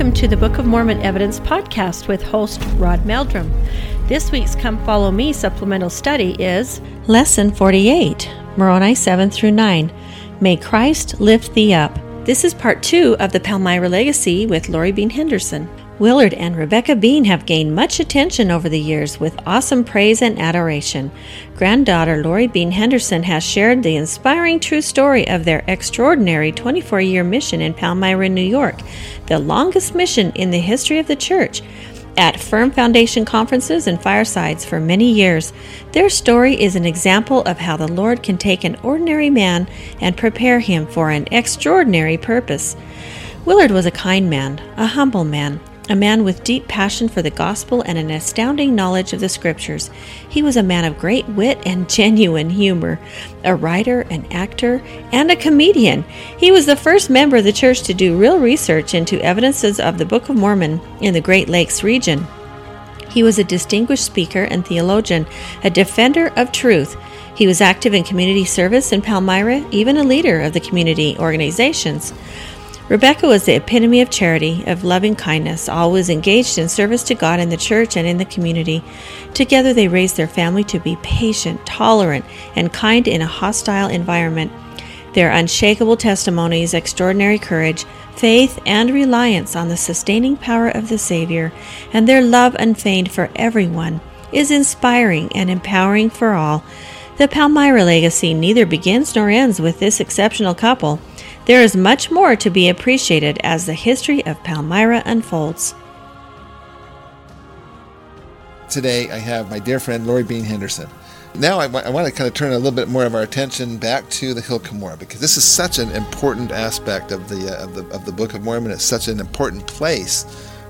Welcome to the Book of Mormon Evidence podcast with host Rod Meldrum. This week's Come Follow Me supplemental study is Lesson 48, Moroni 7 through 9. May Christ lift thee up. This is part two of the Palmyra Legacy with Lori Bean Henderson. Willard and Rebecca Bean have gained much attention over the years with awesome praise and adoration. Granddaughter Lori Bean Henderson has shared the inspiring true story of their extraordinary 24 year mission in Palmyra, New York, the longest mission in the history of the church. At Firm Foundation conferences and firesides for many years, their story is an example of how the Lord can take an ordinary man and prepare him for an extraordinary purpose. Willard was a kind man, a humble man, a man with deep passion for the gospel and an astounding knowledge of the scriptures. He was a man of great wit and genuine humor, a writer, an actor, and a comedian. He was the first member of the church to do real research into evidences of the Book of Mormon in the Great Lakes region. He was a distinguished speaker and theologian, a defender of truth. He was active in community service in Palmyra, even a leader of the community organizations. Rebecca was the epitome of charity, of loving kindness, always engaged in service to God in the church and in the community. Together, they raised their family to be patient, tolerant, and kind in a hostile environment. Their unshakable testimonies, extraordinary courage, faith, and reliance on the sustaining power of the Savior, and their love unfeigned for everyone is inspiring and empowering for all. The Palmyra legacy neither begins nor ends with this exceptional couple. There is much more to be appreciated as the history of Palmyra unfolds. Today, I have my dear friend Lori Bean Henderson. Now, I, w- I want to kind of turn a little bit more of our attention back to the Hill Cumorah because this is such an important aspect of the, uh, of the of the Book of Mormon. It's such an important place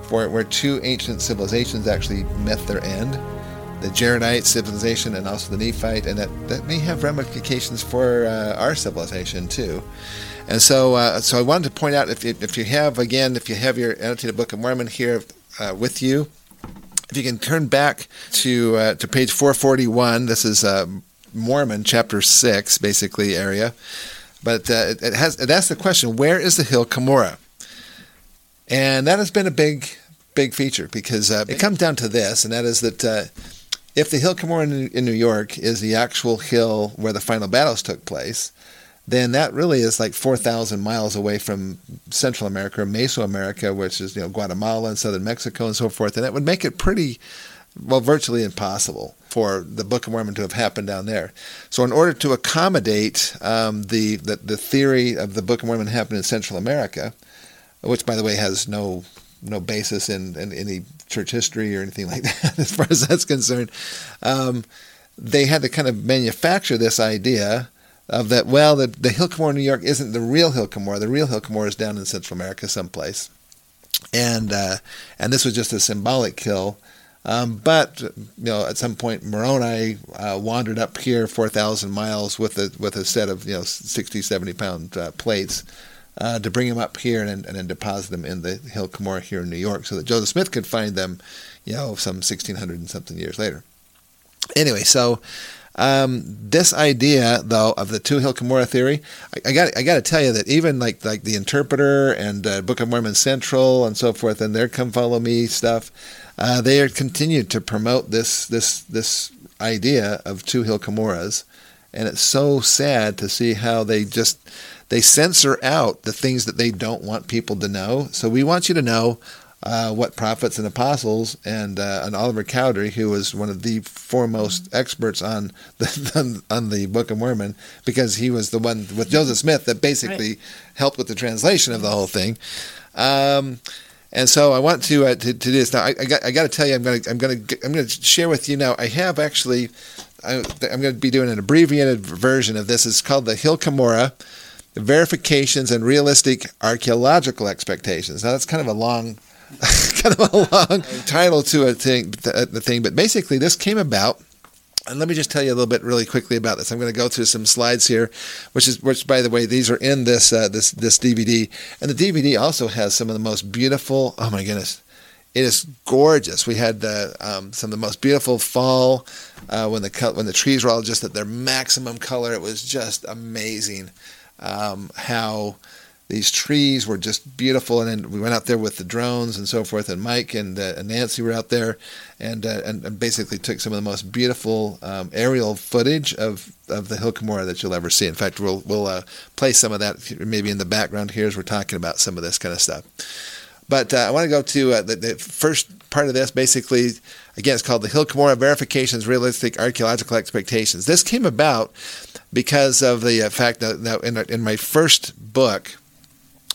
for where two ancient civilizations actually met their end the Jaredite civilization and also the Nephite, and that, that may have ramifications for uh, our civilization too. And so, uh, so I wanted to point out if you, if you have again, if you have your annotated Book of Mormon here uh, with you, if you can turn back to uh, to page 441. This is uh, Mormon chapter six, basically area, but uh, it, it, has it asks the question: Where is the hill Cumorah? And that has been a big big feature because uh, it comes down to this, and that is that if the hill Cumorah in, in New York is the actual hill where the final battles took place then that really is like 4,000 miles away from Central America or Mesoamerica, which is you know Guatemala and southern Mexico and so forth, and that would make it pretty, well, virtually impossible for the Book of Mormon to have happened down there. So, in order to accommodate um, the, the the theory of the Book of Mormon happening in Central America, which by the way has no no basis in, in any church history or anything like that, as far as that's concerned, um, they had to kind of manufacture this idea of that, well, the, the Hill Cumorah, New York isn't the real Hill Cumorah. The real Hill Cumorah is down in Central America someplace. And, uh, and this was just a symbolic kill. Um, but you know, at some point, Moroni uh, wandered up here 4,000 miles with a with a set of you know 60, 70 pound uh, plates uh, to bring them up here and, and then deposit them in the Hill Cumorah here in New York, so that Joseph Smith could find them, you know, some 1,600 and something years later. Anyway, so um, this idea, though, of the two Hill Cumorah theory, I, got I got to tell you that even like like the Interpreter and uh, Book of Mormon Central and so forth, and their Come Follow Me stuff, uh, they are continued to promote this this this idea of two Hill Cumorahs, and it's so sad to see how they just they censor out the things that they don't want people to know. So we want you to know uh, what prophets and apostles and uh, and Oliver Cowdery, who was one of the foremost experts on the on the Book of Mormon, because he was the one with Joseph Smith that basically right. helped with the translation of the whole thing. Um, and so I want to, uh, to, to do this now. I, I got I got to tell you, I'm gonna I'm gonna I'm gonna share with you now. I have actually, I, am going to be doing an abbreviated version of this. It's called the Hill Cumorah. Verifications and realistic archaeological expectations. Now that's kind of a long kind of a long title to a thing, the thing, but basically this came about. And let me just tell you a little bit really quickly about this. I'm going to go through some slides here, which is which by the way these are in this uh, this this DVD, and the DVD also has some of the most beautiful. Oh my goodness, it is gorgeous. We had the, um, some of the most beautiful fall uh, when the when the trees were all just at their maximum color. It was just amazing um, how these trees were just beautiful. And then we went out there with the drones and so forth. And Mike and, uh, and Nancy were out there, and, uh, and, and basically took some of the most beautiful um, aerial footage of of the Hill Cumorah that you'll ever see. In fact, we'll we'll uh, play some of that maybe in the background here as we're talking about some of this kind of stuff. But uh, I want to go to uh, the, the, first part of this. Basically, again, it's called the Hill Cumorah Verifications Realistic Archaeological Expectations. This came about because of the uh, fact that, that in, in, my first book,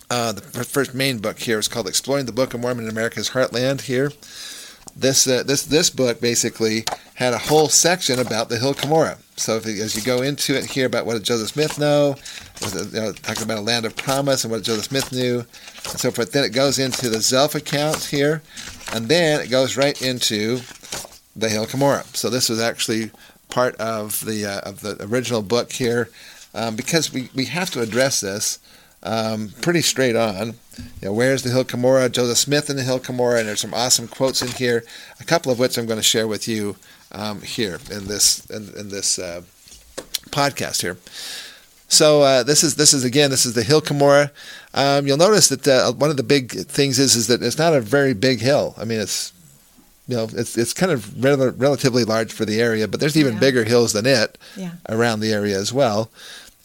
uh, the first main book here is called Exploring the Book of Mormon in America's Heartland. Here, this uh, this this book basically had a whole section about the Hill Cumorah. So if, as you go into it here about what did Joseph Smith know, you know, talking about a land of promise and what Joseph Smith knew, and so forth. Then it goes into the Zelph accounts here, and then it goes right into the Hill Cumorah. So this was actually part of the uh, of the original book here, um, because we, we have to address this um, pretty straight on. You know, where's the Hill Cumorah? Joseph Smith in the Hill Cumorah, and there's some awesome quotes in here, a couple of which I'm going to share with you um, here in this in, in this uh, podcast here. So uh, this is this is again this is the Hill Cumorah. Um, you'll notice that uh, one of the big things is is that it's not a very big hill. I mean, it's you know it's it's kind of rel- relatively large for the area, but there's even yeah. bigger hills than it yeah. around the area as well.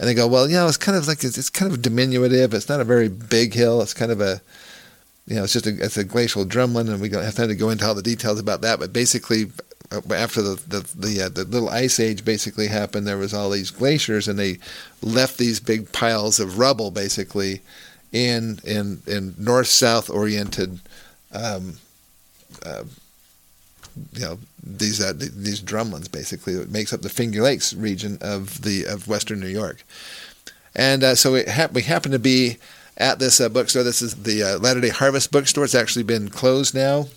And they go, well, you know, it's kind of like it's, it's kind of diminutive. It's not a very big hill. It's kind of a you know, it's just a, it's a glacial drumlin, and we don't have time to go into all the details about that. But basically, uh, after the the the, uh, the, little ice age basically happened, there was all these glaciers, and they left these big piles of rubble basically in in in north south oriented. Um, uh, you know these uh, these drumlins basically it makes up the Finger Lakes region of the of western New York, and uh, so ha- we happen to be at this uh, bookstore. This is the uh, Latter Day Harvest bookstore. It's actually been closed now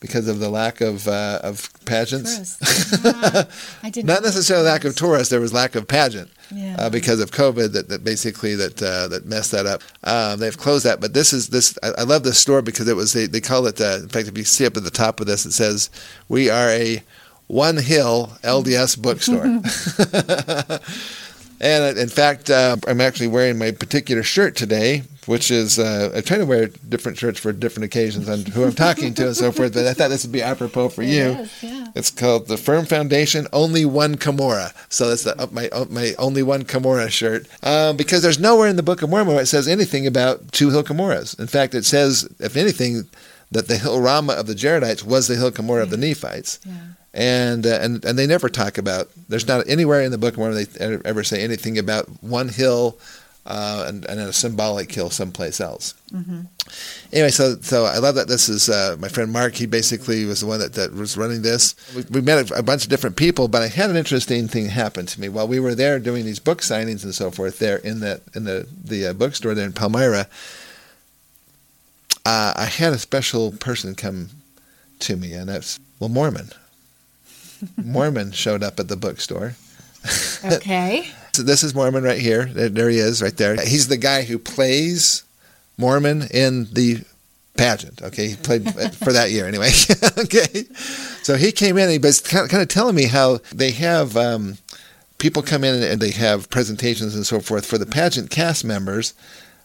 because of the lack of uh, of pageants. Yeah, I didn't Not necessarily lack of tourists. There was lack of pageant yeah. uh, because of COVID that, that basically that uh, that messed that up. Um, they've closed that, but this is this. I, I love this store because it was they, they call it. Uh, in fact, if you see up at the top of this, it says we are a one hill LDS bookstore. And uh, in fact, uh, I'm actually wearing my particular shirt today, which is uh, I try to wear different shirts for different occasions and who I'm talking to and so forth. But I thought this would be apropos for it you. Is, yeah. It's called the Firm Foundation Only One Cumorah. So that's the, uh, my uh, my Only One Cumorah shirt um, because there's nowhere in the Book of Mormon where it says anything about two Hill Cumorahs. In fact, it says, if anything, that the Hill Ramah of the Jaredites was the Hill Cumorah yeah. of the Nephites. Yeah and uh, and and they never talk about. There's not anywhere in the book where they ever say anything about one hill uh, and, and a symbolic hill someplace else. Mm-hmm. Anyway, so so I love that this is uh, my friend Mark. He basically was the one that, that was running this. We, we met a, a, bunch of different people, but I had an interesting thing happen to me while we were there doing these book signings and so forth. There in that in the the uh, bookstore there in Palmyra, uh, I had a special person come to me, and that's well Mormon. Mormon showed up at the bookstore. Okay. so this is Mormon right here. There he is, right there. He's the guy who plays Mormon in the pageant. Okay, he played for that year anyway. okay, so he came in and he was kind of telling me how they have um, people come in and they have presentations and so forth for the pageant cast members.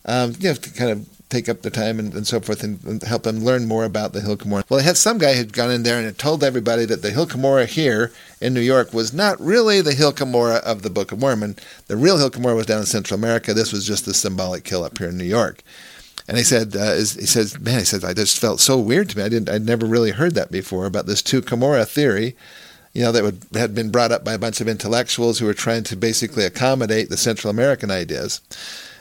Um, you know, to kind of take up the time and, and so forth and, and, help them learn more about the Hill Cumorah. Well, they had some guy who'd gone in there and had told everybody that the Hill Cumorah here in New York was not really the Hill Cumorah of the Book of Mormon. The real Hill Cumorah was down in Central America. This was just the symbolic hill up here in New York. And he said, uh, he says, man, he said, I just felt so weird to me. I didn't, I'd never really heard that before about this two Cumorah theory you know, that would, had been brought up by a bunch of intellectuals who were trying to basically accommodate the Central American ideas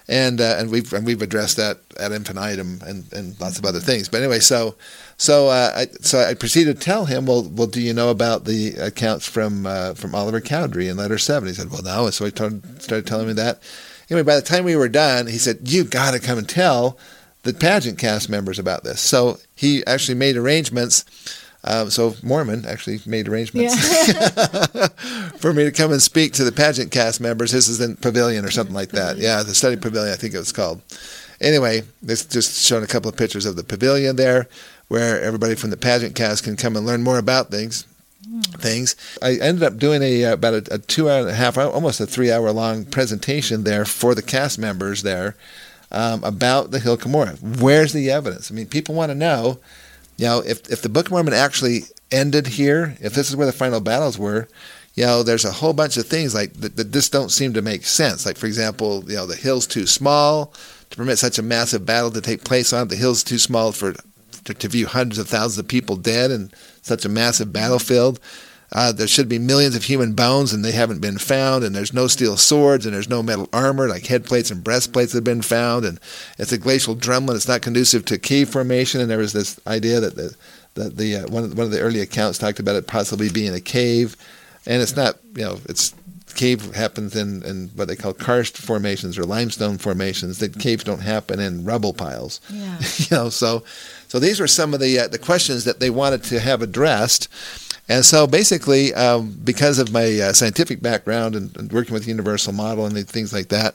and uh, and we've and we've addressed that at infinitum and, and lots of other things. But anyway, so so uh, I so I proceeded to tell him, well, well, do you know about the accounts from uh, from Oliver Cowdery in Letter Seven? He said, well, no. And So he told, started telling me that. Anyway, by the time we were done, he said, you've got to come and tell the pageant cast members about this. So he actually made arrangements um, so Mormon actually made arrangements yeah. for me to come and speak to the pageant cast members. This is in Pavilion or something like that. Yeah, the study pavilion, I think it was called. Anyway, this just showing a couple of pictures of the pavilion there, where everybody from the pageant cast can come and learn more about things. Things. I ended up doing a about a, a two hour and a half, almost a three hour long presentation there for the cast members there um, about the Hill Cumorah. Where's the evidence? I mean, people want to know, you know, if, if the Book of Mormon actually ended here, if this is where the final battles were, you know, there's a whole bunch of things like that, that just don't seem to make sense. Like, for example, you know, the hill's too small to permit such a massive battle to take place on. The hill's too small for to, to view hundreds of thousands of people dead in such a massive battlefield. Uh, there should be millions of human bones, and they haven't been found. And there's no steel swords, and there's no metal armor like headplates and breastplates have been found. And it's a glacial drumlin. It's not conducive to cave formation. And there was this idea that the that the uh, one of, one of the early accounts talked about it possibly being a cave, and it's not. You know, it's cave happens in, in what they call karst formations or limestone formations. That caves don't happen in rubble piles. Yeah. you know, so so these were some of the uh, the questions that they wanted to have addressed. And so basically, um, because of my uh, scientific background and, and, working with the Universal Model and things like that,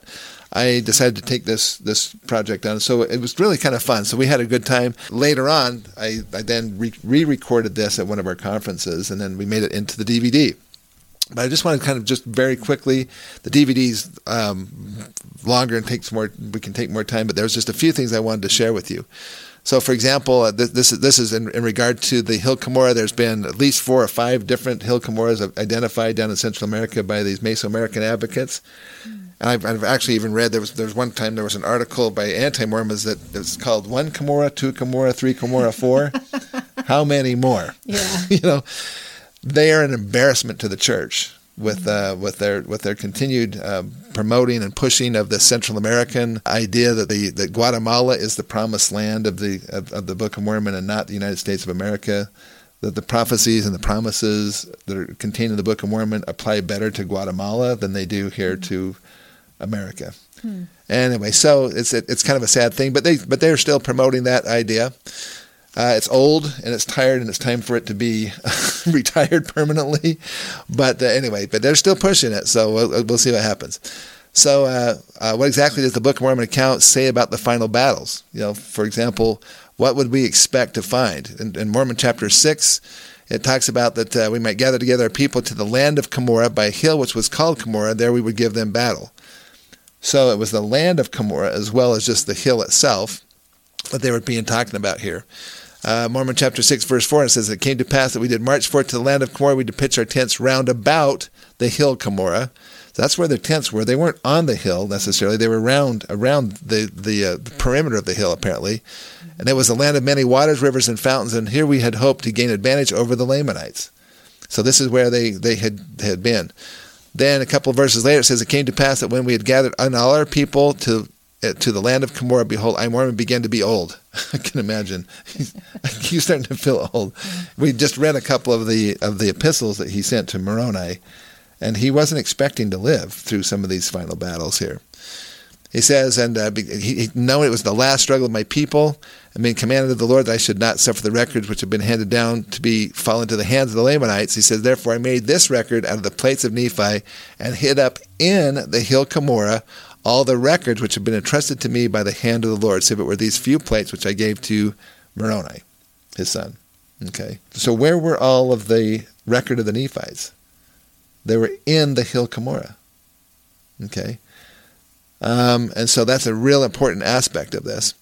I decided to take this this project on. So it was really kind of fun. So we had a good time. Later on, I, I then re recorded this at one of our conferences, and then we made it into the DVD. But I just want to kind of just very quickly, the DVD's um, longer and takes more. We can take more time, but there's just a few things I wanted to share with you. So, for example, uh, this, this is, this is in, in, regard to the Hill Cumorah. There's been at least four or five different Hill Cumorahs identified down in Central America by these Mesoamerican advocates. Mm. And I've, I've, actually even read there was there was one time there was an article by anti-Mormons that was called one Cumorah, two Cumorah, three Cumorah, four. How many more? Yeah, you know, they are an embarrassment to the church with uh, with their with their continued um, promoting and pushing of the Central American idea that the that Guatemala is the promised land of the of, of, the Book of Mormon and not the United States of America. That the prophecies and the promises that are contained in the Book of Mormon apply better to Guatemala than they do here mm-hmm. to America. Hmm. Anyway, so it's it's kind of a sad thing, but they but they're still promoting that idea. Uh, it's old and it's tired and it's time for it to be retired permanently. But uh, anyway, but they're still pushing it, so we'll, we'll see what happens. So, uh, uh, what exactly does the Book of Mormon account say about the final battles? You know, for example, what would we expect to find in, in Mormon chapter six? It talks about that uh, we might gather together our people to the land of Cumorah by a hill which was called Cumorah. There we would give them battle. So it was the land of Cumorah as well as just the hill itself that they were being talking about here. Uh, Mormon chapter 6, verse 4, it says, It came to pass that we did march forth to the land of Cumorah. We did pitch our tents round about the hill Cumorah. That's where their tents were. They weren't on the hill necessarily. They were round around the the, uh, the perimeter of the hill apparently, and it was a land of many waters, rivers, and fountains. And here we had hoped to gain advantage over the Lamanites. So this is where they they had had been. Then a couple of verses later, it says, It came to pass that when we had gathered all our people to to the land of Cumorah, behold, I Mormon began to be old. I can imagine. He's starting to feel old. We just read a couple of the of the epistles that he sent to Moroni, and he wasn't expecting to live through some of these final battles here. He says, and uh, he, knowing it was the last struggle of my people, and being commanded of the Lord that I should not suffer the records which have been handed down to be fall into the hands of the Lamanites, he says, therefore I made this record out of the plates of Nephi and hid up in the hill Cumorah all the records which have been entrusted to me by the hand of the Lord, save it were these few plates which I gave to Moroni, his son. Okay. So where were all of the record of the Nephites? They were in the hill Cumorah. Okay. Um, and so that's a real important aspect of this.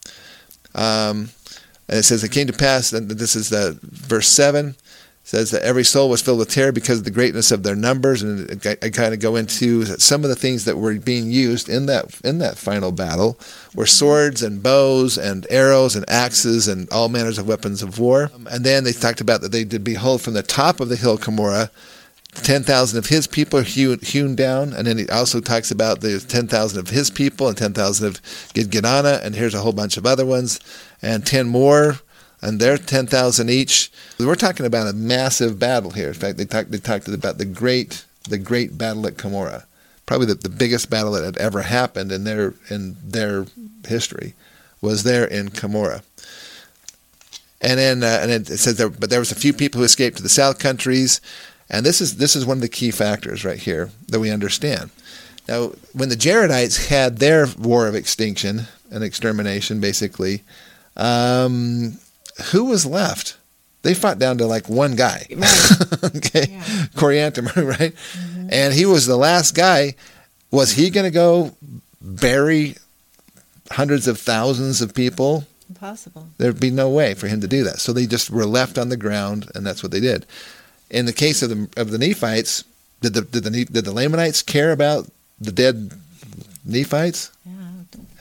Um, and it says, It came to pass, and this is the verse 7 says that every soul was filled with terror because of the greatness of their numbers, and I, kind of go into some of the things that were being used in that in that final battle were swords and bows and arrows and axes and all manners of weapons of war. And then they talked about that they did behold from the top of the hill Cumorah. 10,000 of his people hewn, hewn down. And then he also talks about the 10,000 of his people and 10,000 of Gidgiddonah. And here's a whole bunch of other ones. And 10 more and they're 10,000 each. We're talking about a massive battle here. In fact, they talked, they about the great, the great battle at Cumorah, probably the, the biggest battle that had ever happened in their, in their history was there in Cumorah. And then, uh, and it says there, but there was a few people who escaped to the south countries, and this is this is one of the key factors right here that we understand. Now, when the Jaredites had their war of extinction and extermination, basically, um, who was left? They fought down to like one guy. Right. okay. Yeah. Coriantumr, right? Mm-hmm. And he was the last guy. Was he going to go bury hundreds of thousands of people, Impossible. there'd be no way for him to do that. So they just were left on the ground, and that's what they did. In the case of the of the Nephites, did the did the did the Lamanites care about the dead Nephites? Yeah.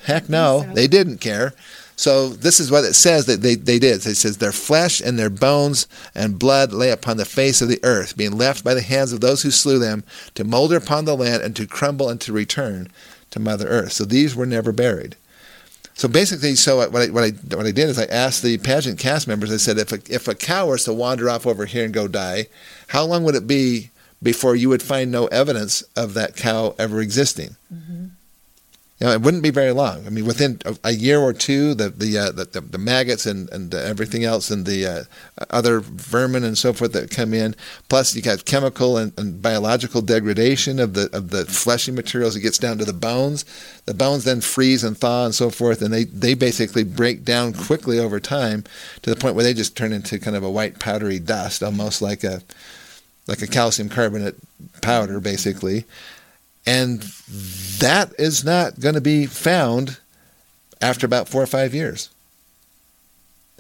Heck no, so. they didn't care. So this is what it says that they, they did. It says their flesh and their bones and blood lay upon the face of the earth, being left by the hands of those who slew them to molder upon the land and to crumble and to return to Mother Earth. So these were never buried. So basically, so what I, what I what I did is I asked the pageant cast members. I said, if a, if a cow was to wander off over here and go die, how long would it be before you would find no evidence of that cow ever existing? Mm-hmm. You know, it wouldn't be very long. I mean, within a, year or two, the the, uh, the, the the maggots and and uh, everything else, and the uh, other vermin and so forth that come in. Plus, you got chemical and, and biological degradation of the of the fleshy materials. It gets down to the bones. The bones then freeze and thaw and so forth, and they they basically break down quickly over time to the point where they just turn into kind of a white powdery dust, almost like a like a calcium carbonate powder, basically. And that is not going to be found after about four or five years.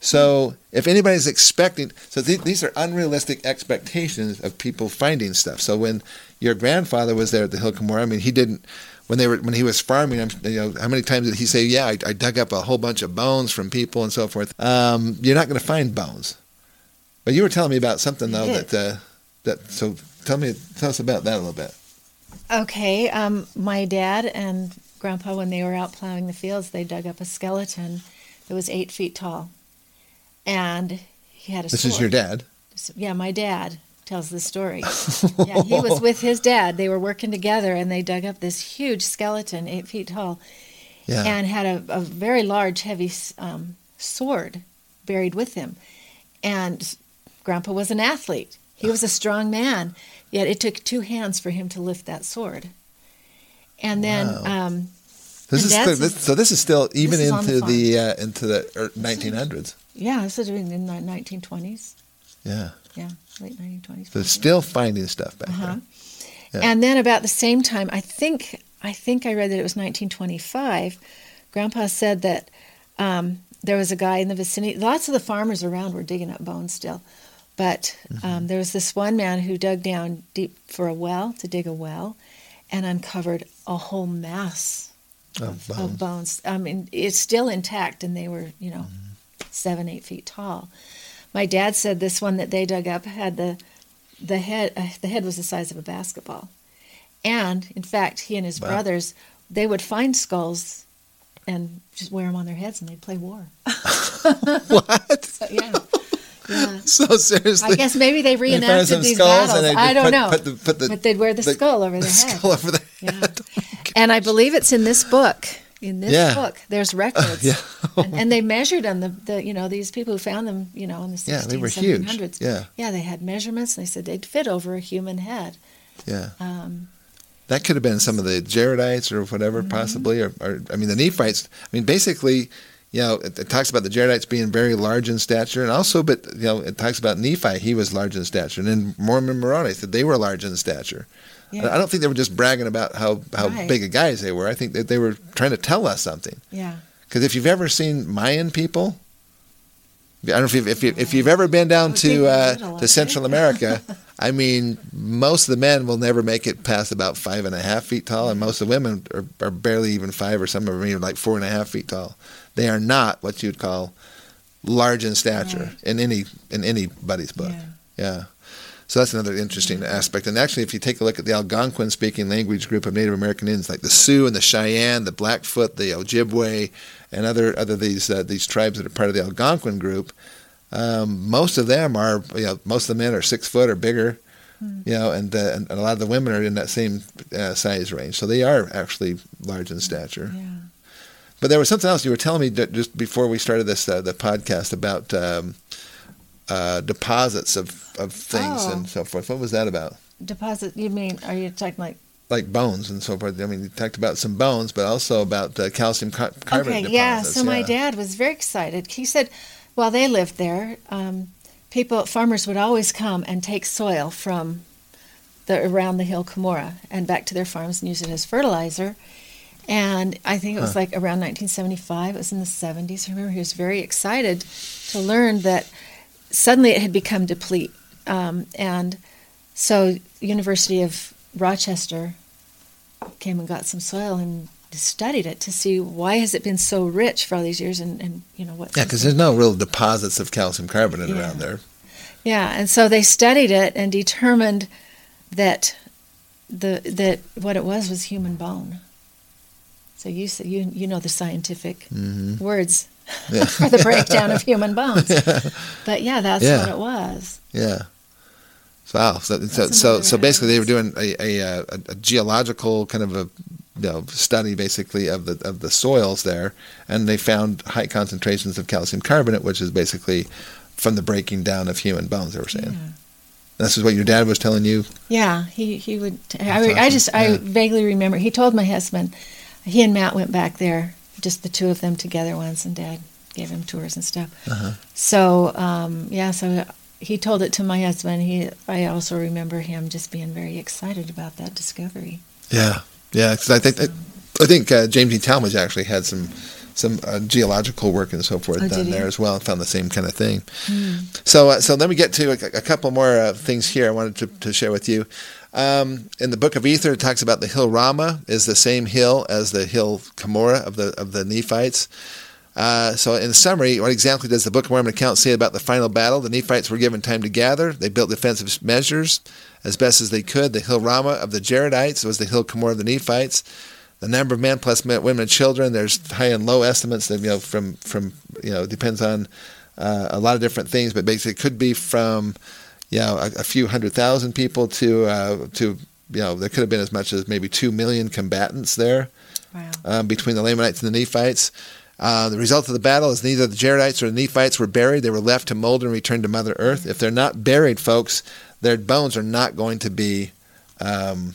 So if anybody's expecting, so th- these are unrealistic expectations of people finding stuff. So when your grandfather was there at the Hill Cumorah, I mean, he didn't. When they were when he was farming, you know, how many times did he say, "Yeah, I, I dug up a whole bunch of bones from people and so forth"? Um, you're not going to find bones. But you were telling me about something though that uh, that. So tell me, tell us about that a little bit. Okay, um, my dad and grandpa, when they were out plowing the fields, they dug up a skeleton that was eight feet tall, and he had a. This is your dad. Yeah, my dad tells the story. yeah, he was with his dad. They were working together, and they dug up this huge skeleton, eight feet tall, Yeah. and had a, a very large, heavy um, sword buried with him. And Grandpa was an athlete. He was a strong man, yet it took two hands for him to lift that sword. And then, Wow. um, This is this, so. This is still even is on the into the, uh, into the er, 1900s. yeah, this was in the 1920s. Yeah. Yeah, late 1920s. So still finding stuff back Uh-huh. there. Yeah. And then about the same time, I think I think I read that it was 1925. Grandpa said that um, there was a guy in the vicinity. Lots of the farmers around were digging up bones still, but Mm-hmm. um, there was this one man who dug down deep for a well to dig a well, and uncovered a whole mass Of of bones. bones. I mean, it's still intact, and they were, you know, seven, eight feet tall. My dad said this one that they dug up had the the head. Uh, the head was the size of a basketball, and in fact, he and his Wow. brothers they would find skulls and just wear them on their heads, and they'd play war. what? So, yeah, yeah. So seriously, I guess maybe they they reenacted some these battles. and I don't put, know, Put the, put the, but they'd wear the, the- skull over the their head. skull over Yeah. head. And I believe it's in this book. In this Yeah. book, there's records. yeah. and, and they measured on The, the you know these people who found them, you know, in the 1600s, Yeah, they were huge. Yeah. yeah, they had measurements, and they said they'd fit over a human head. Yeah. Um, That could have been some of the Jaredites or whatever, Mm-hmm. possibly. Or, or, I mean, the Nephites. I mean, basically, you know, it, it talks about the Jaredites being very large in stature, and also, but you know, it talks about Nephi. He was large in stature, and then Mormon Moroni said they were large in stature. yeah, I don't think they were just bragging about how, how Right. big of guys they were. I think that they were trying to tell us something. yeah, Because if you've ever seen Mayan people, I don't know if you've, if, you, if you've ever been down Oh, to uh, to. Central America, I mean, most of the men will never make it past about five and a half feet tall, and most of the women are, are barely even five, or some of them are even like four and a half feet tall. They are not what you'd call large in stature Right. in any in anybody's book. yeah. Yeah. So that's another interesting aspect. And actually, if you take a look at the Algonquin speaking language group of Native American Indians, like the Sioux and the Cheyenne, the Blackfoot, the Ojibwe, and other other these uh, these tribes that are part of the Algonquin group, um, most of them are you know most of the men are six foot or bigger, you know, and, uh, and a lot of the women are in that same uh, size range. So they are actually large in stature. yeah. But there was something else you were telling me just before we started this uh, the podcast about um, uh, deposits of, of things Oh. and so forth. What was that about? Deposit? You mean? Are you talking like? Like bones and so forth. I mean, you talked about some bones, but also about uh, calcium car- carbonate okay, yeah. deposits. So my dad was very excited. He said, while they lived there, um, people, farmers would always come and take soil from the around the hill Cumorah and back to their farms and use it as fertilizer. And I think it was huh. like around 1975. It was in the 70s. I remember he was very excited to learn that suddenly it had become deplete. Um, and so University of Rochester came and got some soil and studied it to see why has it been so rich for all these years and, and you know what yeah because there's no real deposits of calcium carbonate yeah. around there yeah and so they studied it and determined that the that what it was was human bone so you you you know the scientific mm-hmm. words yeah. for the breakdown of human bones yeah. but yeah that's what it was yeah Wow. So, so, so, so, basically, they were doing a, a, a, a, geological kind of a you know, study basically of the of the soils there, and they found high concentrations of calcium carbonate, which is basically from the breaking down of human bones. They were saying. Yeah. This is what your dad was telling you. Yeah, he he would. I, awesome. I just yeah. I vaguely remember he told my husband. He and Matt went back there, just the two of them together once, and Dad gave him tours and stuff. Uh-huh. So um, yeah, so he told it to my husband. He I also remember him just being very excited about that discovery. Yeah, yeah, because I think I think uh, James E. Talmage actually had some some uh, geological work and so forth oh, done there as well, and found the same kind of thing. Mm. So, uh, so let me get to a, a couple more uh, things here. I wanted to, to share with you. Um, in the Book of Ether, it talks about the hill Ramah is the same hill as the hill Cumorah of the of the Nephites. Uh, so, in summary, what exactly does the Book of Mormon account say about the final battle? The Nephites were given time to gather. They built defensive measures as best as they could. The hill Ramah of the Jaredites was the hill Cumorah of the Nephites. The number of men plus men, women and children. There's high and low estimates. That, you know, from from you know depends on uh, a lot of different things, but basically it could be from you know a, a few hundred thousand people to uh, to you know there could have been as much as maybe two million combatants there wow. um, between the Lamanites and the Nephites. Uh, the result of the battle is neither the Jaredites or the Nephites were buried. They were left to mold and return to Mother Earth. If they're not buried, folks, their bones are not going to be um,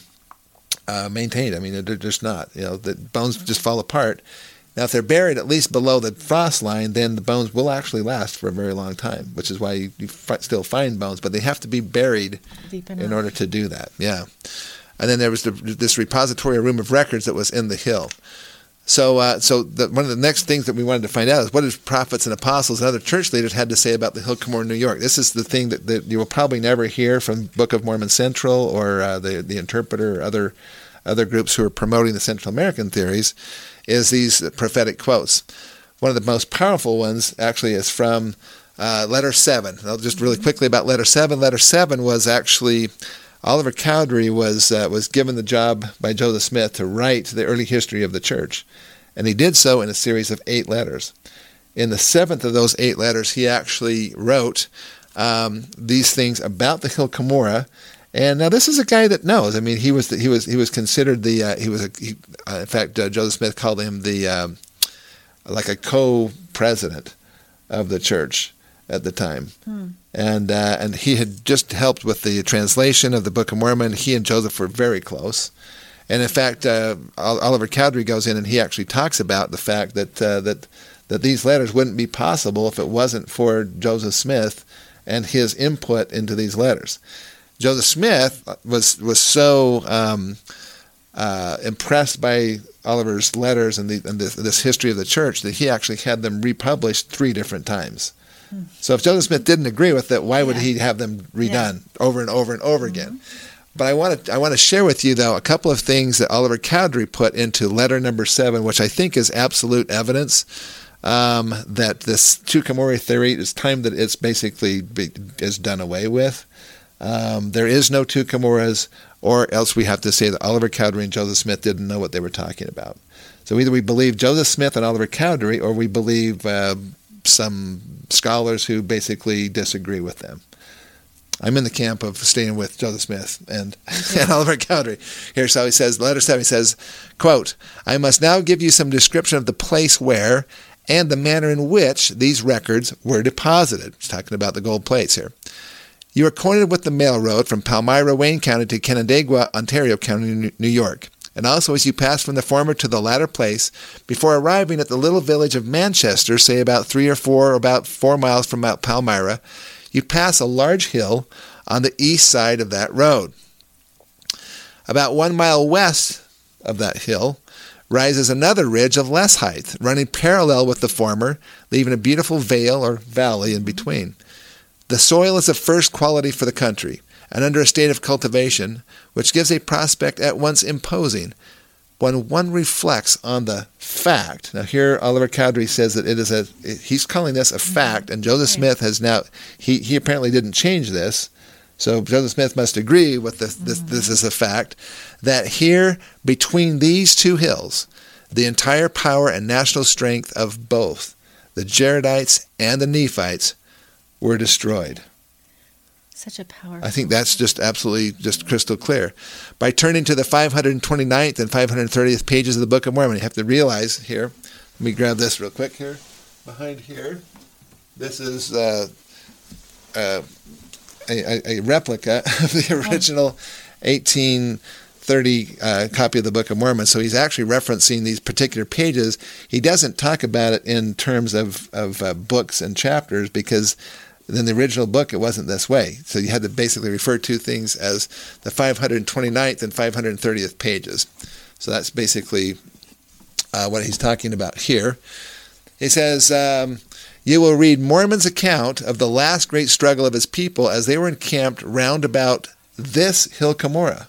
uh, maintained. I mean, they're just not. You know, the bones just fall apart. Now, if they're buried at least below the frost line, then the bones will actually last for a very long time, which is why you, you f- still find bones, but they have to be buried in order to do that. Yeah. And then there was the, this repository room of records that was in the hill. So, uh, so the, one of the next things that we wanted to find out is what did prophets and apostles and other church leaders had to say about the Hill Cumorah, New York. This is the thing that, that, you will probably never hear from Book of Mormon Central or uh, the the Interpreter or other other groups who are promoting the Central American theories. Is these prophetic quotes? One of the most powerful ones actually is from uh, Letter Seven. I'll just really quickly about Letter Seven. Letter Seven was actually Oliver Cowdery was uh, was given the job by Joseph Smith to write the early history of the church, and he did so in a series of eight letters. In the seventh of those eight letters, he actually wrote um, these things about the Hill Cumorah. And now this is a guy that knows. I mean, he was the, he was he was considered the uh, he was a he, uh, in fact uh, Joseph Smith called him the um, like a co-president of the church at the time. Hmm. And uh, and he had just helped with the translation of the Book of Mormon. He and Joseph were very close. And in fact, uh, Oliver Cowdery goes in and he actually talks about the fact that uh, that that these letters wouldn't be possible if it wasn't for Joseph Smith and his input into these letters. Joseph Smith was was so um, uh, impressed by Oliver's letters and, the, and this, this, history of the church that he actually had them republished three different times. So if Joseph Smith didn't agree with it, why would yeah. he have them redone yeah. over and over and over mm-hmm. again? But I want to I want to share with you though a couple of things that Oliver Cowdery put into letter number seven, which I think is absolute evidence um, that this two Cumorah theory is time that it's basically be, is done away with. Um, there is no two Cumorahs, or else we have to say that Oliver Cowdery and Joseph Smith didn't know what they were talking about. So either we believe Joseph Smith and Oliver Cowdery, or we believe uh, some scholars who basically disagree with them. I'm in the camp of staying with Joseph Smith and, and Oliver Cowdery. Here's how he says, letter 7, he says, quote, I must now give you some description of the place where and the manner in which these records were deposited. He's talking about the gold plates here. You are acquainted with the mail road from Palmyra, Wayne County to Canandaigua, Ontario County, New York and also as you pass from the former to the latter place, before arriving at the little village of Manchester, say about three or four or about four miles from Mount Palmyra, you pass a large hill on the east side of that road. About one mile west of that hill rises another ridge of less height, running parallel with the former, leaving a beautiful vale or valley in between. The soil is of first quality for the country, and under a state of cultivation, which gives a prospect at once imposing, when one reflects on the fact. Now, here Oliver Cowdery says that it is a, he's calling this a mm-hmm. fact, and Joseph Smith has now, he, he apparently didn't change this. So Joseph Smith must agree with this, this, mm-hmm. this is a fact, that here between these two hills, the entire power and national strength of both the Jaredites and the Nephites were destroyed. Such a powerful. I think that's just absolutely just crystal clear. By turning to the 529th and 530th pages of the Book of Mormon, you have to realize here. Let me grab this real quick here. Behind here, this is uh, uh, a, a, replica of the oh. original 1830 uh, copy of the Book of Mormon. So he's actually referencing these particular pages. He doesn't talk about it in terms of, of uh, books and chapters because in the original book, it wasn't this way. So you had to basically refer to things as the 529th and 530th pages. So that's basically uh, what he's talking about here. He says, um, You will read Mormon's account of the last great struggle of his people as they were encamped round about this hill Cumorah.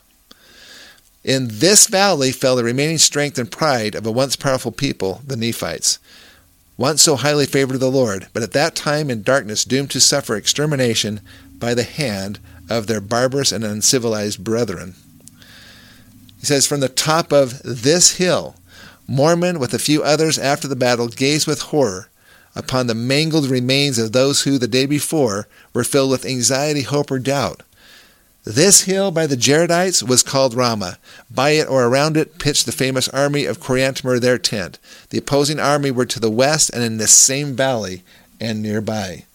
In this valley fell the remaining strength and pride of a once powerful people, the Nephites once so highly favored of the Lord, but at that time in darkness doomed to suffer extermination by the hand of their barbarous and uncivilized brethren. He says, From the top of this hill, Mormon, with a few others after the battle, gazed with horror upon the mangled remains of those who, the day before, were filled with anxiety, hope, or doubt. This hill by the Jaredites was called Ramah. By it or around it pitched the famous army of Coriantumr their tent. The opposing army were to the west and in this same valley and nearby.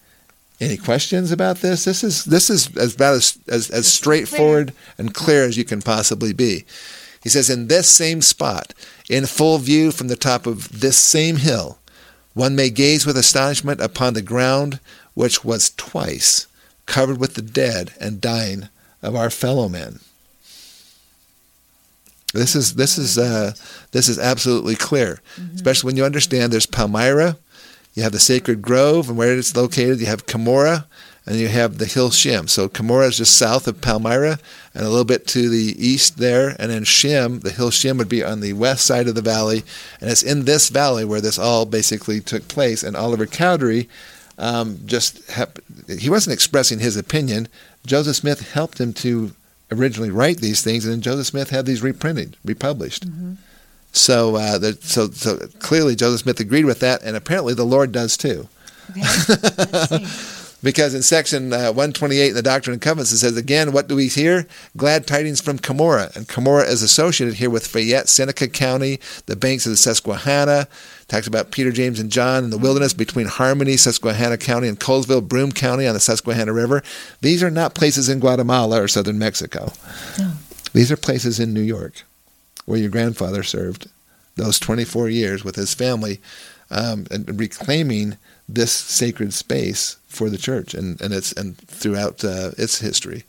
Any questions about this? This is this is as about as, as, as straightforward and clear as you can possibly be. He says, In this same spot, in full view from the top of this same hill, one may gaze with astonishment upon the ground which was twice covered with the dead and dying of our fellow men. This is this is uh, this is absolutely clear, mm-hmm. especially when you understand there's Palmyra, you have the sacred grove, and where it's located, you have Cumorah, and you have the hill Shem. So Cumorah is just south of Palmyra, and a little bit to the east there, and then Shem, the hill Shem, would be on the west side of the valley, and it's in this valley where this all basically took place. And Oliver Cowdery um, just hap- he wasn't expressing his opinion. Joseph Smith helped him to originally write these things, and then Joseph Smith had these reprinted, republished. Mm-hmm. So, uh, the, so, so clearly Joseph Smith agreed with that, and apparently the Lord does too. Okay. Because in section uh, 128 in the Doctrine and Covenants, it says, again, what do we hear? Glad tidings from Cumorah. And Cumorah is associated here with Fayette, Seneca County, the banks of the Susquehanna. Talks about Peter, James, and John in the wilderness between Harmony, Susquehanna County, and Colesville, Broome County on the Susquehanna River. These are not places in Guatemala or southern Mexico. No. These are places in New York where your grandfather served those 24 years with his family um, and reclaiming this sacred space for the church and, and its and throughout uh, its history.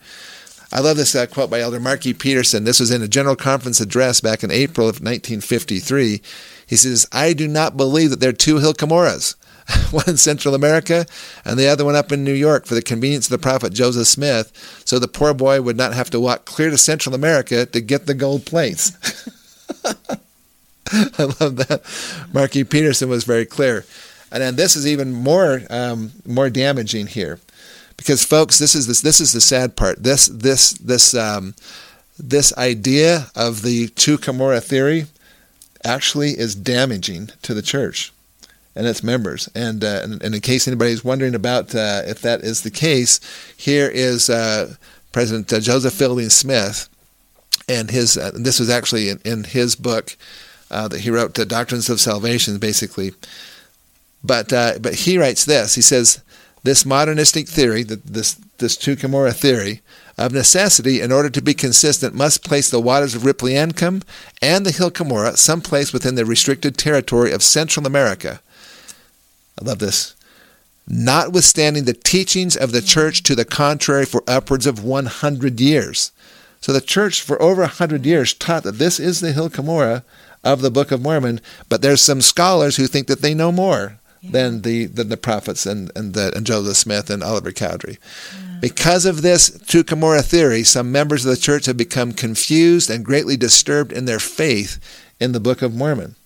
I love this uh, quote by Elder Mark E. Petersen. This was in a general conference address back in April of 1953. He says, I do not believe that there are two Hill Cumorahs, one in Central America and the other one up in New York for the convenience of the prophet Joseph Smith, so the poor boy would not have to walk clear to Central America to get the gold plates. I love that. Mark E. Petersen was very clear. And then this is even more um, more damaging here, because folks, this is this this is the sad part. This this this um, this idea of the two Cumorah theory actually is damaging to the church and its members. And, uh, and, and, in case anybody's wondering about uh, if that is the case, here is uh, President uh, Joseph Fielding Smith, and his uh, this was actually in, in his book uh, that he wrote, "The Doctrines of Salvation, basically. But uh, but he writes this. He says this modernistic theory, this this Cumorah theory, of necessity, in order to be consistent, must place the waters of Ripliancum and the hill Cumorah someplace within the restricted territory of Central America. I love this. Notwithstanding the teachings of the church to the contrary for upwards of 100 years. So the church for over 100 years taught that this is the hill Cumorah of the Book of Mormon, but there's some scholars who think that they know more than the than the prophets and and, the, and Joseph Smith and Oliver Cowdery. Yeah. Because of this True Cumorah theory, some members of the church have become confused and greatly disturbed in their faith in the Book of Mormon.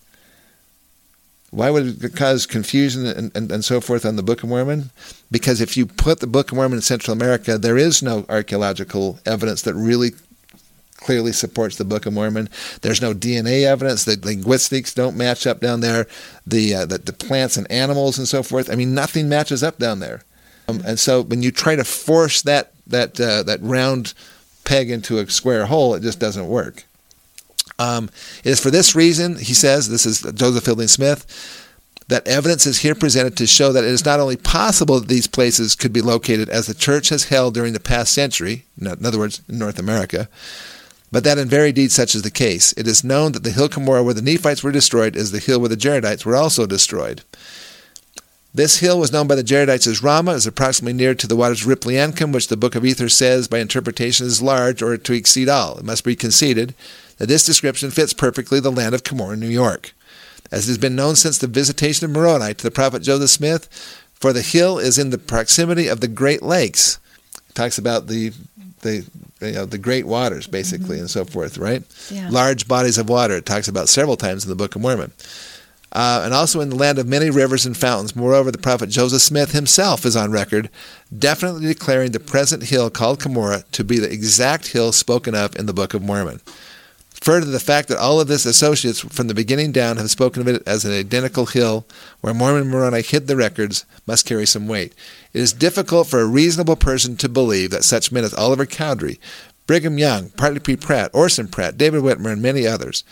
Why would it cause confusion and, and, and, so forth on the Book of Mormon? Because if you put the Book of Mormon in Central America, there is no archaeological evidence that really clearly supports the Book of Mormon. There's no DNA evidence. The linguistics don't match up down there. The, uh, the, the plants and animals and so forth. I mean, nothing matches up down there. Um, and so when you try to force that that uh, that round peg into a square hole, it just doesn't work. Um, it is for this reason, he says, this is Joseph Fielding Smith, that evidence is here presented to show that it is not only possible that these places could be located as the church has held during the past century, in other words, in North America, but that in very deed such is the case. It is known that the hill Cumorah where the Nephites were destroyed is the hill where the Jaredites were also destroyed. This hill was known by the Jaredites as Ramah, is approximately near to the waters of Ripliancum, which the book of Ether says by interpretation is large or to exceed all. It must be conceded that this description fits perfectly the land of Cumorah, New York. As has been known since the visitation of Moroni to the prophet Joseph Smith, for the hill is in the proximity of the Great Lakes. It talks about the the you know the great waters basically mm-hmm. and so forth, right? Yeah. Large bodies of water. It talks about several times in the Book of Mormon. Uh, and also in the land of many rivers and fountains. Moreover, the prophet Joseph Smith himself is on record, definitely declaring the present hill called Cumorah to be the exact hill spoken of in the Book of Mormon. Further, the fact that all of this associates from the beginning down have spoken of it as an identical hill where Mormon Moroni hid the records must carry some weight. It is difficult for a reasonable person to believe that such men as Oliver Cowdery, Brigham Young, Parley P. Pratt, Orson Pratt, David Whitmer, and many others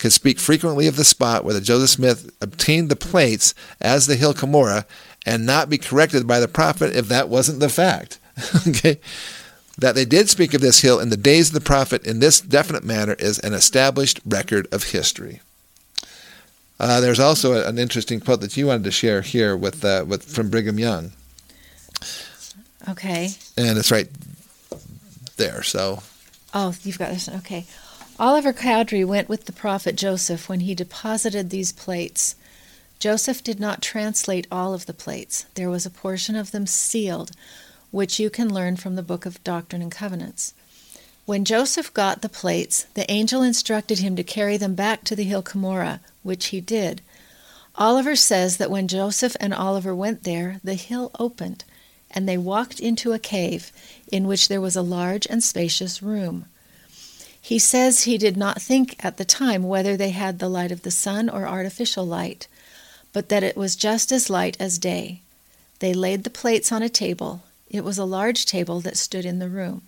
could speak frequently of the spot where the Joseph Smith obtained the plates as the hill Cumorah and not be corrected by the prophet if that wasn't the fact. okay? That they did speak of this hill in the days of the prophet in this definite manner is an established record of history. Uh, there's also an interesting quote that you wanted to share here with, uh, with from Brigham Young. Okay. And it's right there. So. Oh, you've got this. Okay. Oliver Cowdery went with the prophet Joseph when he deposited these plates. Joseph did not translate all of the plates. There was a portion of them sealed, which you can learn from the book of Doctrine and Covenants. When Joseph got the plates, the angel instructed him to carry them back to the hill Cumorah, which he did. Oliver says that when Joseph and Oliver went there, the hill opened, and they walked into a cave in which there was a large and spacious room. He says he did not think at the time whether they had the light of the sun or artificial light, but that it was just as light as day. They laid the plates on a table, it was a large table that stood in the room.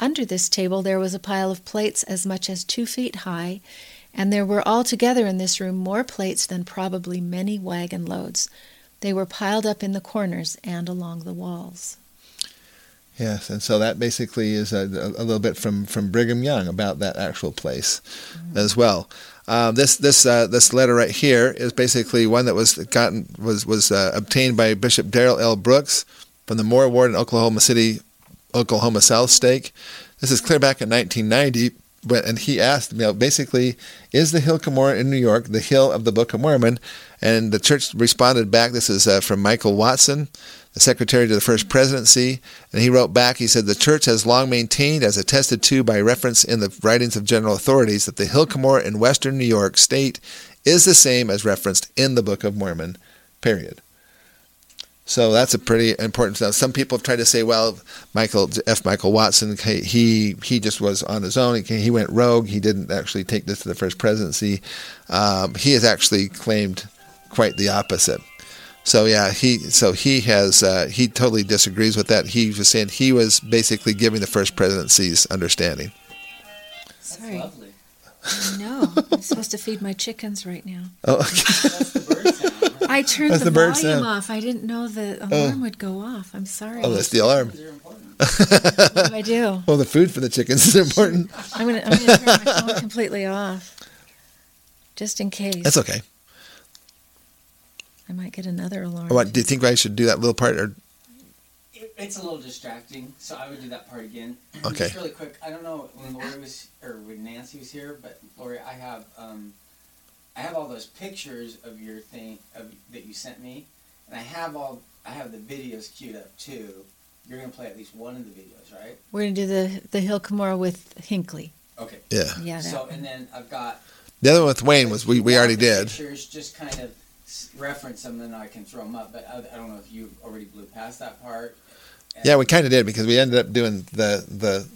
Under this table there was a pile of plates as much as two feet high, and there were altogether in this room more plates than probably many wagon loads. They were piled up in the corners and along the walls. Yes, and so that basically is a, a little bit from, from Brigham Young about that actual place mm-hmm. as well. Uh, this this uh, this letter right here is basically one that was gotten was was uh, obtained by Bishop Darrell L. Brooks from the Moore Ward in Oklahoma City, Oklahoma South Stake. This is clear back in 1990, but, and he asked, you know, basically, is the Hill Cumorah in New York the hill of the Book of Mormon? And the church responded back. This is uh, from Michael Watson, the secretary to the First Presidency, and he wrote back. He said the church has long maintained, as attested to by reference in the writings of general authorities, that the Hill Cumorah in Western New York State is the same as referenced in the Book of Mormon. Period. So that's a pretty important stuff. Some people have tried to say, well, Michael F. Michael Watson, he he just was on his own. He went rogue. He didn't actually take this to the first presidency. Um, he has actually claimed quite the opposite. So yeah, he so he has uh, he totally disagrees with that. He was saying he was basically giving the first presidency's understanding. Sorry. No, I'm supposed to feed my chickens right now. Oh, okay. I turned the, the volume off. I didn't know the oh. alarm oh. would go off. I'm sorry. Oh, that's the alarm. what do I do? Well, the food for the chickens is important. I'm gonna, I'm gonna turn my phone completely off, just in case. That's okay. I might get another alarm. What do you think I should do that little part, or it's a little distracting, so I would do that part again. Okay. Just really quick. I don't know when Lori was or when Nancy was here, but Lori, I have um, I have all those pictures of your thing of, that you sent me, and I have all I have the videos queued up too. You're gonna play at least one of the videos, right? We're gonna do the the Hill Cumorah with Hinckley. Okay. Yeah. Yeah. So and then I've got The other one with Wayne was we, we already the did. Pictures, just kind of reference them, and I can throw them up. But I, I don't know if you already blew past that part. And Yeah, we kind of did because we ended up doing the the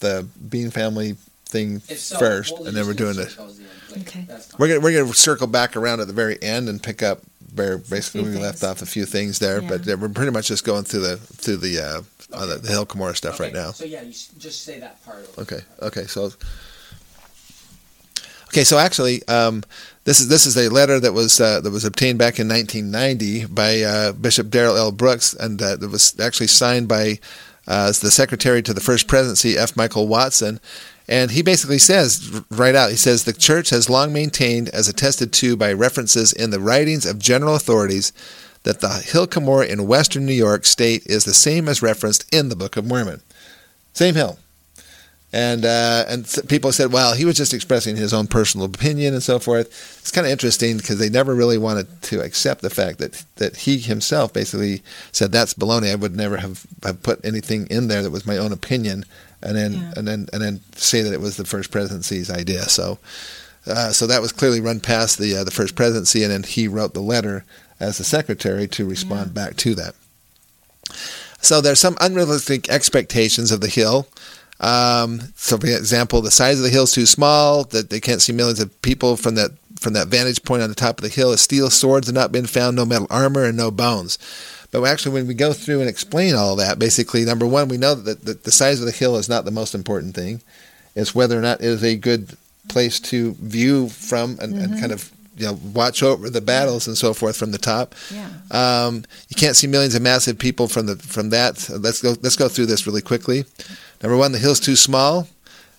the Bean family thing so, first, we'll and then we're doing this. circles. Okay. We're gonna we're gonna circle back around at the very end and pick up where basically few we left off a few things there, but Yeah. uh, we're pretty much just going through the through the uh, uh, the, the Hill Cumorah stuff right now. So yeah, you just say that part. Okay. Okay. So. Okay. So actually, um, this is this is a letter that was uh, that was obtained back in 1990 by uh, Bishop Darrell L. Brooks, and uh, it was actually signed by uh, the secretary to the first presidency, F. Michael Watson. And he basically says right out, he says the church has long maintained, as attested to by references in the writings of general authorities, that the Hill Cumorah in western New York State is the same as referenced in the Book of Mormon. Same hill. And uh, and people said, well, he was just expressing his own personal opinion and so forth. It's kind of interesting because they never really wanted to accept the fact that that he himself basically said that's baloney. I would never have, have put anything in there that was my own opinion, and then Yeah. and then and then say that it was the first presidency's idea. So. Uh, so that was clearly run past the uh, the first presidency, and then he wrote the letter as the secretary to respond back to that. So there's some unrealistic expectations of the hill. Um, so, for example, the size of the hill is too small; that they can't see millions of people from that from that vantage point on the top of the hill. Steel swords have not been found, no metal armor, and no bones. But actually, when we go through and explain all that, basically, number one, we know that the, the size of the hill is not the most important thing. It's whether or not it is a good place to view from and, and kind of you know watch over the battles and so forth from the top. Yeah. Um, you can't see millions of massive people from the from that. Let's go. Let's go through this really quickly. Number one, the hill's too small.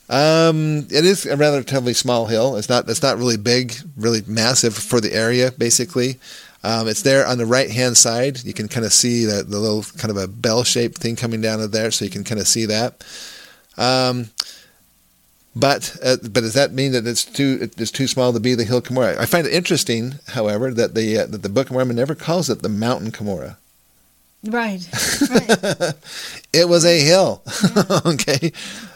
Um, it is a relatively small hill. It's not. It's not really big, really massive for the area. Basically, um, it's there on the right hand side. You can kind of see that the little kind of a bell shaped thing coming down of there, so you can kind of see that. Um, but uh, but does that mean that it's too it's too small to be the hill Cumorah? I find it interesting, however, that the uh, that the Book of Mormon never calls it the mountain Cumorah. Right. Right. It was a hill. okay,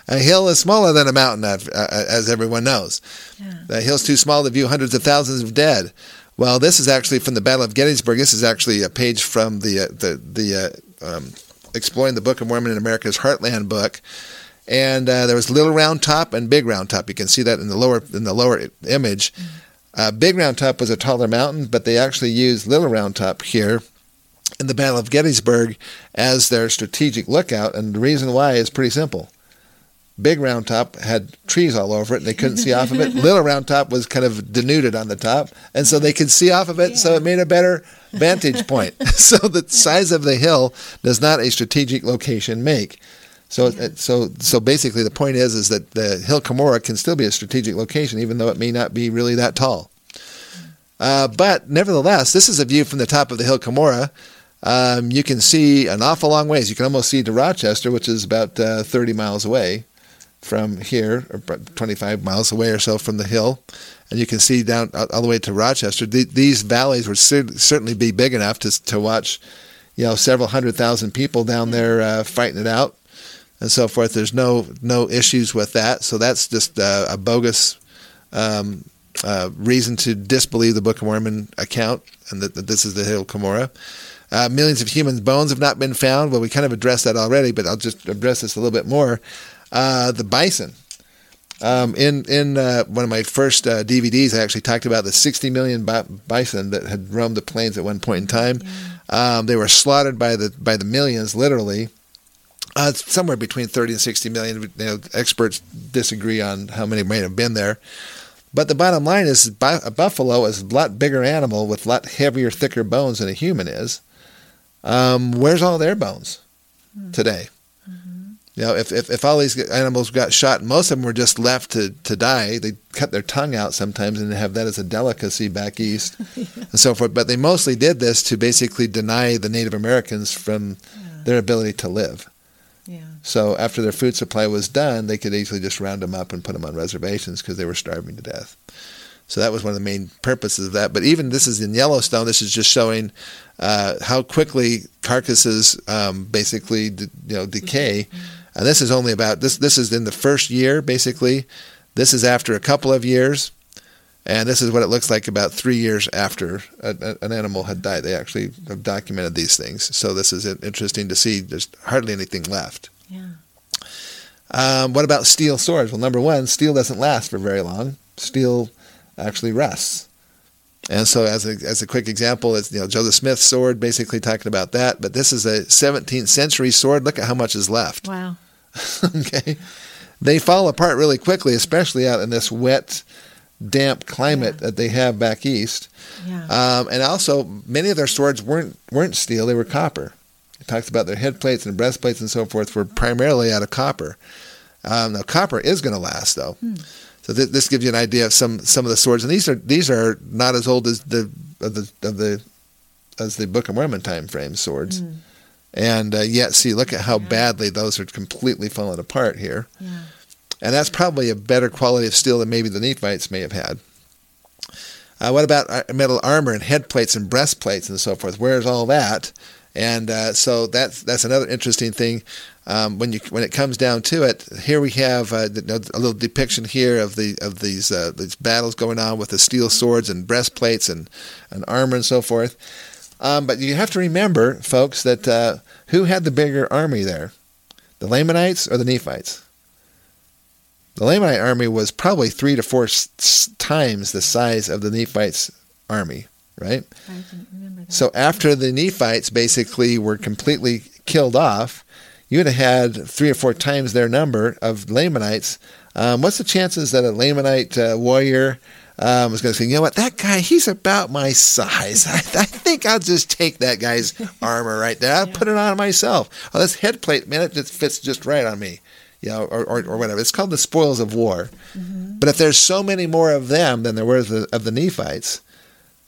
a hill is smaller than a mountain, uh, uh, as everyone knows. Yeah. The hill's too small to view hundreds of thousands of dead. Well, this is actually from the Battle of Gettysburg. This is actually a page from the uh, the the uh, um, exploring the Book of Mormon in America's Heartland book. And uh, there was Little Round Top and Big Round Top. You can see that in the lower in the lower image. Uh, Big Round Top was a taller mountain, but they actually used Little Round Top here in the Battle of Gettysburg as their strategic lookout. And the reason why is pretty simple. Big Round Top had trees all over it, and they couldn't see off of it. Little Round Top was kind of denuded on the top, and so they could see off of it. So it made a better vantage point. so the size of the hill does not a strategic location make. So, so, so basically, the point is, is that the Hill Cumorah can still be a strategic location, even though it may not be really that tall. Uh, but nevertheless, this is a view from the top of the Hill Cumorah. Um, you can see an awful long ways. You can almost see to Rochester, which is about uh, 30 miles away from here, or about 25 miles away or so from the hill. And you can see down all the way to Rochester. Th- these valleys would certainly be big enough to to watch, you know, several hundred thousand people down there uh, fighting it out and so forth. There's no no issues with that. So that's just uh, a bogus um, uh, reason to disbelieve the Book of Mormon account and that, that this is the Hill Cumorah. Uh, millions of human bones have not been found. Well, we kind of addressed that already, but I'll just address this a little bit more. Uh, the bison. Um, in in uh, one of my first uh, DVDs, I actually talked about the 60 million bi- bison that had roamed the plains at one point in time. Um, they were slaughtered by the by the millions, literally. Uh, somewhere between 30 and 60 million. You know, experts disagree on how many might have been there. But the bottom line is, a buffalo is a lot bigger animal with a lot heavier, thicker bones than a human is. Um, where's all their bones today? You know, if, if, if all these animals got shot, most of them were just left to, to die. They cut their tongue out sometimes and have that as a delicacy back east and so forth. But they mostly did this to basically deny the Native Americans from their ability to live. Yeah. So after their food supply was done, they could easily just round them up and put them on reservations because they were starving to death. So that was one of the main purposes of that. But even this is in Yellowstone. This is just showing uh, how quickly carcasses um, basically de- you know decay. And this is only about this. This is in the first year, basically. This is after a couple of years, and this is what it looks like about three years after a, a, an animal had died. They actually have documented these things. So this is interesting to see. There's hardly anything left. Yeah. Um, what about steel swords? Well, number one, steel doesn't last for very long. Steel actually rusts. And so, as a, as a quick example, it's you know Joseph Smith's sword, basically talking about that. But this is a 17th century sword. Look at how much is left. Wow. okay, they fall apart really quickly, especially out in this wet, damp climate Yeah. that they have back east. Yeah. Um, and also, many of their swords weren't weren't steel; they were copper. It talks about their head plates and breastplates and so forth were primarily out of copper. Um, now, copper is going to last, though. So th- this gives you an idea of some some of the swords, and these are these are not as old as the of the of the as the Book of Mormon time frame swords. And uh, yet, see, look at how Yeah. badly those are completely falling apart here. yeah. And that's probably a better quality of steel than maybe the Nephites may have had. Uh, what about uh, metal armor and head plates and breastplates and so forth? Where's all that? And uh, so that's that's another interesting thing. Um, when you when it comes down to it, here we have uh, a little depiction here of the of these uh, these battles going on with the steel swords and breastplates and, and armor and so forth. Um, but you have to remember, folks, that uh, who had the bigger army there, the Lamanites or the Nephites? The Lamanite army was probably three to four s- times the size of the Nephites' army, right? I didn't remember that. So after the Nephites basically were completely killed off, you'd have had three or four times their number of Lamanites. Um, what's the chances that a Lamanite uh, warrior um, was going to say, you know what, that guy, he's about my size. I, I think I'll just take that guy's armor right there. I'll put it on myself. Oh, this head plate, man, it just fits just right on me. You know, or, or, or whatever. It's called the spoils of war. But if there's so many more of them than there were of the, of the Nephites,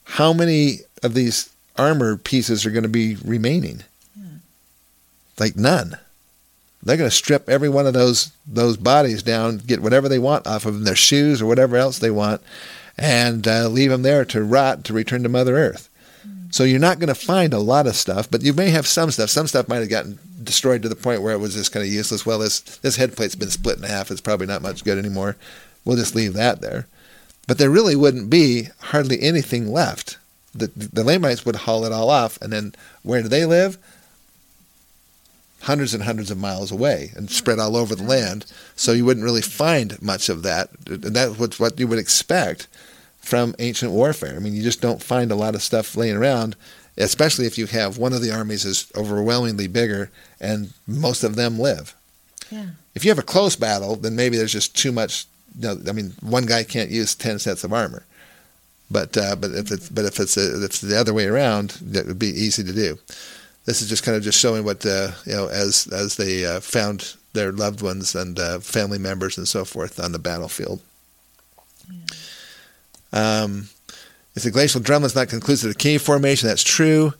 how many of these armor pieces are going to be remaining? Like none. They're going to strip every one of those those bodies down, get whatever they want off of them, their shoes or whatever else they want, and uh, leave them there to rot to return to Mother Earth. So you're not going to find a lot of stuff, but you may have some stuff. Some stuff might have gotten destroyed to the point where it was just kind of useless. Well, this this head plate's been split in half. It's probably not much good anymore. We'll just leave that there. But there really wouldn't be hardly anything left. The, the Lamanites would haul it all off, and then where do they live? Hundreds and hundreds of miles away and spread all over the land. So you wouldn't really find much of that. And that's what, what you would expect from ancient warfare. I mean, you just don't find a lot of stuff laying around, especially if you have one of the armies is overwhelmingly bigger and most of them live. yeah. If you have a close battle, then maybe there's just too much. You know, I mean, one guy can't use ten sets of armor. But uh, but if it's but if it's a, if it's the other way around, that would be easy to do. This is just kind of just showing what uh, you know as as they uh, found their loved ones and uh, family members and so forth on the battlefield. Um, if the glacial drumlin is not conclusive of cave formation, that's true.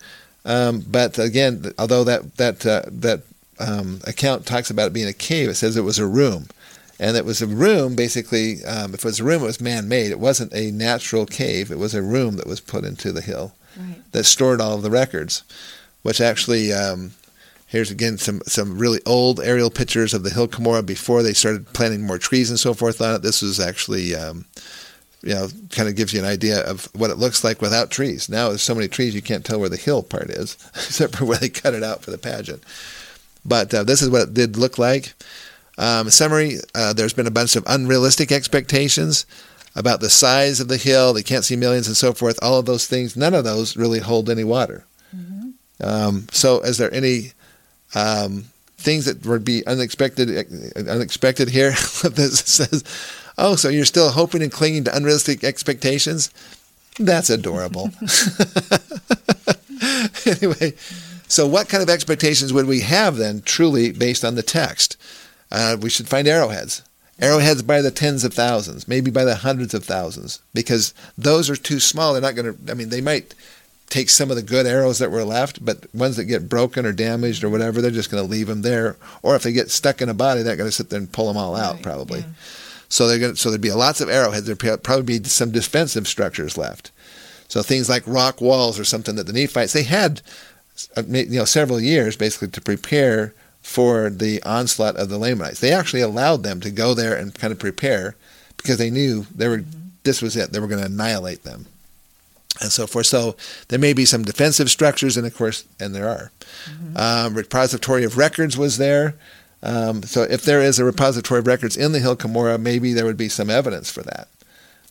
Um, but again, although that that uh, that um, account talks about it being a cave, it says it was a room, and it was a room. Basically, um, if it was a room, it was man-made. It wasn't a natural cave. It was a room that was put into the hill Right. that stored all of the records, which actually. Um, Here's again some, some really old aerial pictures of the Hill Cumorah before they started planting more trees and so forth on it. This was actually um, you know, kind of gives you an idea of what it looks like without trees. Now there's so many trees you can't tell where the hill part is, except for where they cut it out for the pageant. But uh, this is what it did look like. Um, summary: uh, There's been a bunch of unrealistic expectations about the size of the hill. They can't see millions and so forth. All of those things, none of those really hold any water. Um, so, is there any um, things that would be unexpected? Unexpected here. this says, "Oh, so you're still hoping and clinging to unrealistic expectations." That's adorable. anyway, so what kind of expectations would we have then, truly based on the text? Uh, we should find arrowheads. Arrowheads by the tens of thousands, maybe by the hundreds of thousands, because those are too small. They're not going to. I mean, they might take some of the good arrows that were left, but ones that get broken or damaged or whatever, they're just going to leave them there. Or if they get stuck in a body, they're going to sit there and pull them all out, Right, probably. yeah. So they're going so there'd be lots of arrowheads. There'd probably be some defensive structures left. So things like rock walls or something that the Nephites they had, uh, you know, several years basically to prepare for the onslaught of the Lamanites. They actually allowed them to go there and kind of prepare because they knew they were mm-hmm. this was it. They were going to annihilate them and so forth. So there may be some defensive structures, and of course, and there are. Mm-hmm. Um, repository of records was there. Um, so if there is a repository of records in the Hill Cumorah, maybe there would be some evidence for that.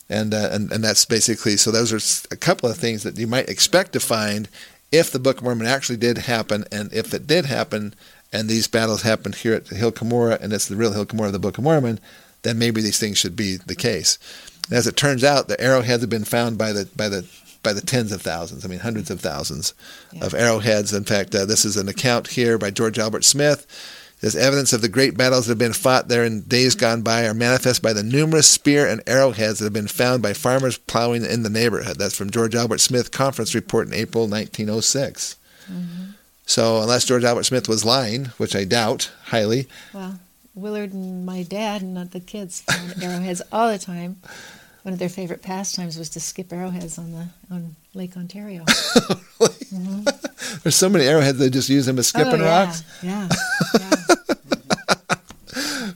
And, uh, and and that's basically so. Those are a couple of things that you might expect to find if the Book of Mormon actually did happen, and if it did happen, and these battles happened here at the Hill Cumorah, and it's the real Hill Cumorah of the Book of Mormon, then maybe these things should be the case. as it turns out, the arrowheads have been found by the by the by the tens of thousands, I mean hundreds of thousands yeah. of arrowheads. In fact, uh, this is an account here by George Albert Smith. There's evidence of the great battles that have been fought there in days gone by are manifest by the numerous spear and arrowheads that have been found by farmers plowing in the neighborhood. That's from George Albert Smith conference report in April 1906. Mm-hmm. So unless George Albert Smith was lying, which I doubt highly. Well, Willard and my dad and the kids found arrowheads all the time one of their favorite pastimes was to skip arrowheads on the on Lake Ontario. mm-hmm. There's so many arrowheads they just use them as skipping oh, yeah, rocks. Yeah. yeah.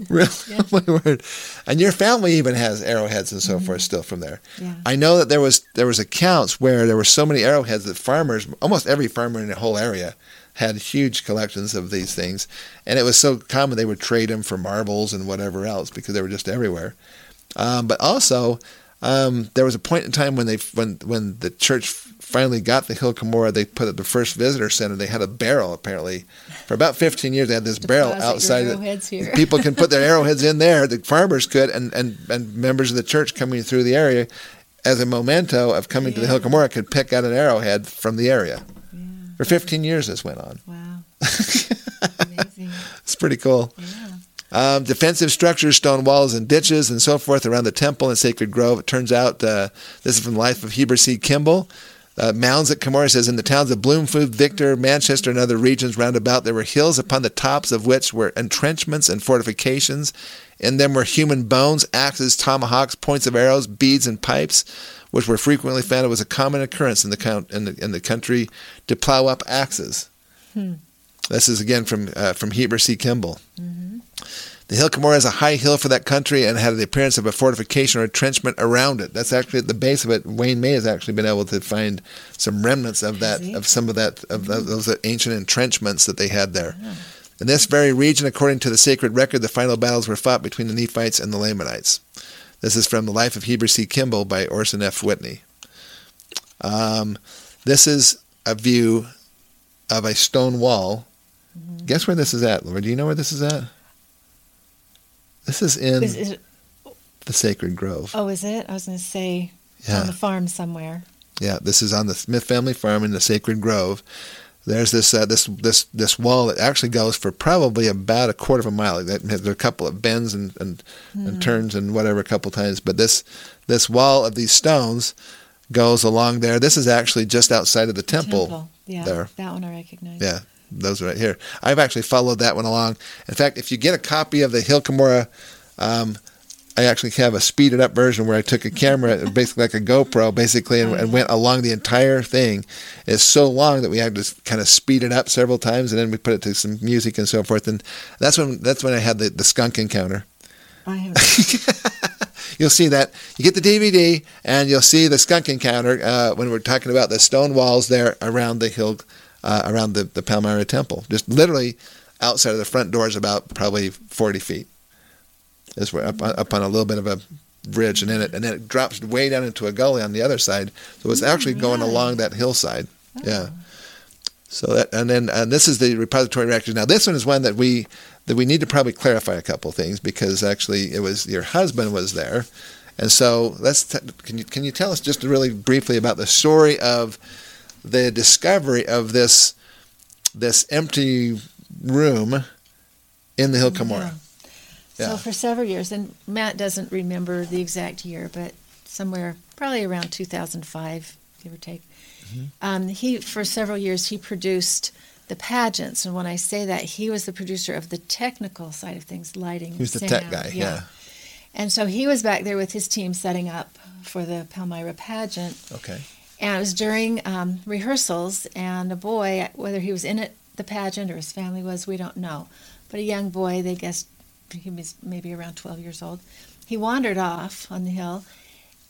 really? Yeah. Oh my word! And your family even has arrowheads and so mm-hmm. forth still from there. Yeah. I know that there was there was accounts where there were so many arrowheads that farmers, almost every farmer in the whole area, had huge collections of these things, and it was so common they would trade them for marbles and whatever else because they were just everywhere. Um, but also, um, there was a point in time when they when when the church finally got the Hill Cumorah, they put at the first visitor center. They had a barrel apparently for about 15 years. They had this barrel outside. People can put their arrowheads in there. The farmers could, and, and and members of the church coming through the area, as a memento of coming yeah. to the Hill Cumorah, could pick out an arrowhead from the area. Yeah. For 15 years, this went on. Wow. Amazing. it's pretty cool. Yeah. Um, defensive structures, stone walls and ditches and so forth around the temple and sacred grove. It turns out uh, this is from the life of Heber C. Kimball. Uh, mounds at Cumorah says in the towns of Bloomfield, Victor, Manchester, and other regions round about, there were hills upon the tops of which were entrenchments and fortifications. In them were human bones, axes, tomahawks, points of arrows, beads, and pipes, which were frequently found. It was a common occurrence in the, count, in the, in the country to plow up axes. Hmm. This is again from uh, from Heber C. Kimball. Mm-hmm. The Hill Cumorah is a high hill for that country and had the appearance of a fortification or entrenchment around it. That's actually at the base of it. Wayne May has actually been able to find some remnants of that, of some of that, of mm-hmm. those ancient entrenchments that they had there. Yeah. In this very region, according to the sacred record, the final battles were fought between the Nephites and the Lamanites. This is from the Life of Heber C. Kimball by Orson F. Whitney. Um, this is a view of a stone wall. Mm-hmm. Guess where this is at, Lori? Do you know where this is at? This is in is, it, the Sacred Grove. Oh, is it? I was going to say yeah. on the farm somewhere. Yeah, this is on the Smith family farm in the Sacred Grove. There's this uh, this this this wall that actually goes for probably about a quarter of a mile. There are a couple of bends and and, mm. and hmm. turns and whatever a couple times, but this this wall of these stones goes along there. This is actually just outside of the temple. temple. Yeah, there. that one I recognize. Yeah, those right here. I've actually followed that one along. In fact, if you get a copy of the Hill Cumorah, um, I actually have a speeded up version where I took a camera, basically like a GoPro, basically, and, and, went along the entire thing. It's so long that we had to kind of speed it up several times, and then we put it to some music and so forth. And that's when that's when I had the, the skunk encounter. I have. you'll see that you get the DVD, and you'll see the skunk encounter uh, when we're talking about the stone walls there around the hill uh, around the, the Palmyra Temple. Just literally outside of the front doors, about probably 40 feet. Is where up, up on a little bit of a bridge, and then it and then it drops way down into a gully on the other side. So it's actually going along that hillside. Oh. Yeah. So that and then and this is the repository records. Now this one is one that we that we need to probably clarify a couple things because actually it was your husband was there, and so let's t- can you can you tell us just really briefly about the story of the discovery of this this empty room in the Hill Cumorah. Yeah. So for several years, and Matt doesn't remember the exact year, but somewhere probably around 2005, give or take. Mm-hmm. Um, he for several years he produced the pageants, and when I say that, he was the producer of the technical side of things, lighting. He was the tech guy, yeah. yeah. And so he was back there with his team setting up for the Palmyra pageant. Okay. And it was during um, rehearsals, and a boy, whether he was in it, the pageant or his family was, we don't know. But a young boy, they guessed he was maybe around 12 years old, he wandered off on the hill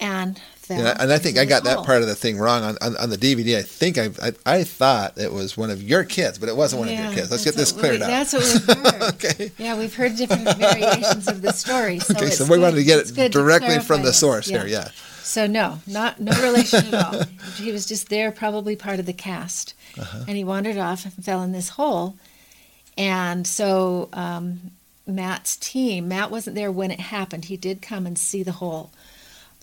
and fell. Yeah, and I think I got that part of the thing wrong on, on, on the DVD. I think I, I I thought it was one of your kids, but it wasn't one of your kids. Let's get this cleared we- up. That's what we've heard. okay. Yeah, we've heard different variations of the story. So Okay, it's so we good- wanted to get it directly from the source here. Yeah. So no, not no relation at all. He was just there, probably part of the cast, Uh-huh. and he wandered off and fell in this hole. And so um, Matt's team, Matt wasn't there when it happened. He did come and see the hole,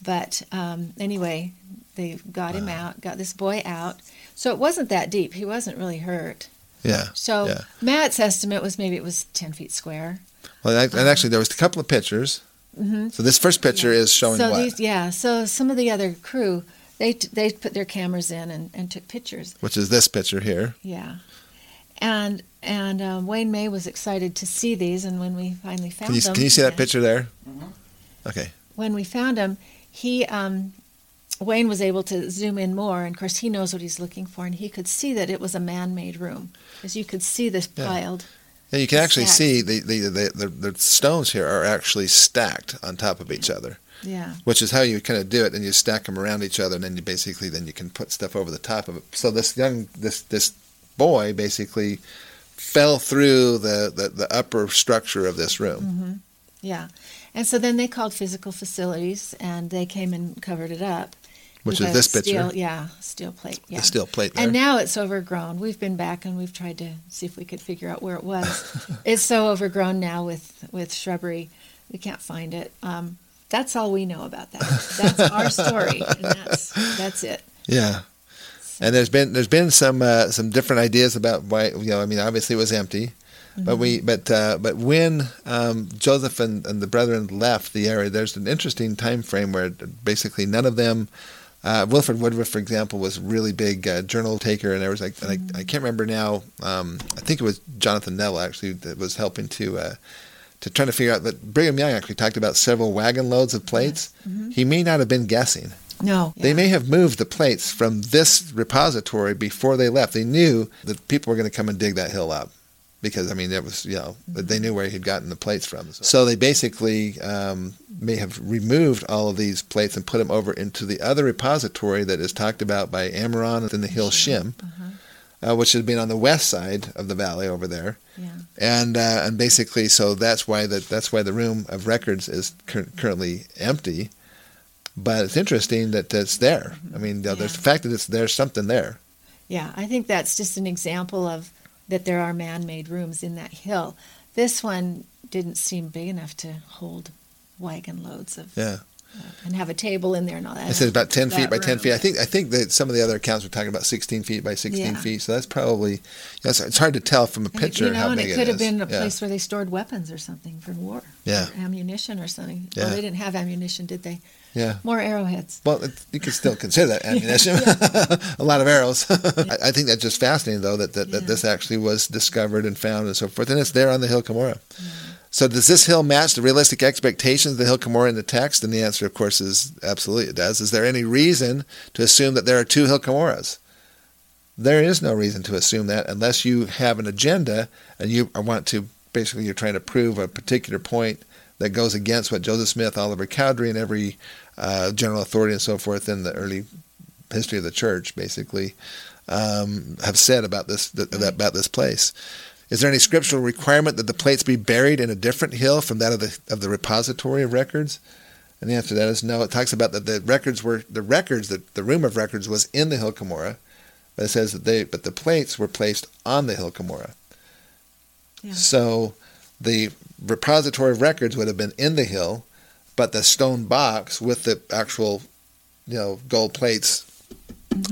but um, anyway, they got him out, got this boy out. So it wasn't that deep. He wasn't really hurt. Yeah. So Yeah. Matt's estimate was maybe it was ten feet square. Well, and and actually, there was a couple of pictures. Hmm So this first picture is showing so what? these yeah so some of the other crew they t- they put their cameras in and, and took pictures Which is this picture here. yeah and and um, Wayne May was excited to see these and when we finally found Can you, them can you see that picture there? Mhm. Okay. when we found them he um, Wayne was able to zoom in more and of course he knows what he's looking for and he could see that it was a man-made room as you could see this piled Yeah, you can actually Stacked. see the, the, the, the, the stones here are actually stacked on top of each other, yeah which is how you kind of do it. And you stack them around each other, and then you basically then you can put stuff over the top of it. So this young this this boy basically fell through the, the, the upper structure of this room. hmm yeah and so then they called physical facilities and they came and covered it up Which is this picture. steel, yeah steel plate yeah The steel plate there. And now it's overgrown. We've been back and we've tried to see if we could figure out where it was. it's so overgrown now with with shrubbery, we can't find it. Um, that's all we know about that. That's our story, and that's that's it. yeah. And there's been there's been some uh, some different ideas about why you know I mean obviously it was empty, but we Mm-hmm. but uh, but when um, Joseph and, and the brethren left the area, there's an interesting time frame where basically none of them. Uh, Wilford Woodruff, for example, was a really big uh, journal taker, and there was like and I, I can't remember now. Um, I think it was Jonathan Neville actually that was helping to uh, to trying to figure out. But Brigham Young actually talked about several wagon loads of plates. He may not have been guessing. No, They may have moved the plates from this repository before they left. They knew that people were going to come and dig that hill up because, I mean, it was, you know, they knew where he'd gotten the plates from. So they basically um, may have removed all of these plates and put them over into the other repository that is talked about by Ammaron in the hill Shim, uh, which has been on the west side of the valley over there. Yeah. And uh, and basically, so that's why the, that's why the room of records is cur- currently empty. But it's interesting that it's there. I mean, you know, there's the fact that it's there's something there. Yeah, I think that's just an example of that there are man-made rooms in that hill. This one didn't seem big enough to hold wagon loads of Yeah, uh, and have a table in there and all that. it says about ten feet by ten feet. I think I think that some of the other accounts were talking about sixteen feet by sixteen Yeah. feet. So that's probably it's, hard to tell from a And it- picture you know, how and big it could have been a Yeah. place where they stored weapons or something for war. Yeah. Or ammunition or something. Yeah. Well, they didn't have ammunition, did they? Yeah. More arrowheads. Well, you could still consider that ammunition. a lot of arrows. I, I think that's just fascinating, though, that, that, that this actually was discovered and found and so forth. And it's there on the Hill Cumorah. Mm. So, does this hill match the realistic expectations of the Hill Cumorah in the text? And the answer, of course, is absolutely it does. Is there any reason to assume that there are two Hill Cumorahs? There is no reason to assume that unless you have an agenda and you want to basically you're trying to prove a particular point that goes against what Joseph Smith, Oliver Cowdery, and every uh, general authority and so forth in the early history of the church, basically, um, have said about this th- about this place. Is there any scriptural requirement that the plates be buried in a different hill from that of the of the repository of records? And the answer to that is no. It talks about that the records were the records that the room of records was in the hill Cumorah, but it says that they but the plates were placed on the hill Cumorah. Yeah. So the repository of records would have been in the hill, but the stone box with the actual, you know, gold plates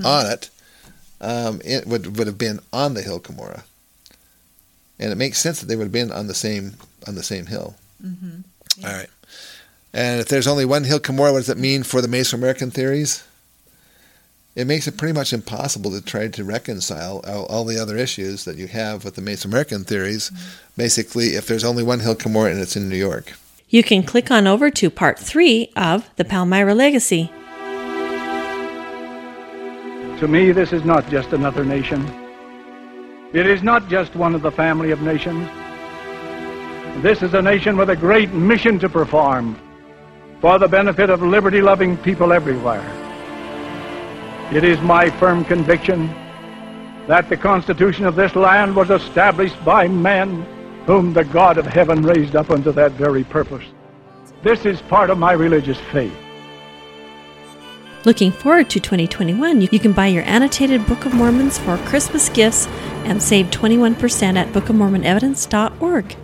on it, um, it would would have been on the hill Cumorah. And it makes sense that they would have been on the same on the same hill. Mm-hmm. All right. And if there's only one hill Cumorah, what does that mean for the Mesoamerican theories? It makes it pretty much impossible to try to reconcile all, all the other issues that you have with the Mesoamerican theories. Basically, if there's only one hill Cumorah and it's in New York. You can click on over to part three of the Palmyra Legacy. To me, this is not just another nation. It is not just one of the family of nations. This is a nation with a great mission to perform for the benefit of liberty loving people everywhere. It is my firm conviction that the Constitution of this land was established by men whom the God of heaven raised up unto that very purpose. This is part of my religious faith. Looking forward to 2021, you can buy your annotated Book of Mormons for Christmas gifts and save 21% at bookofmormonevidence.org.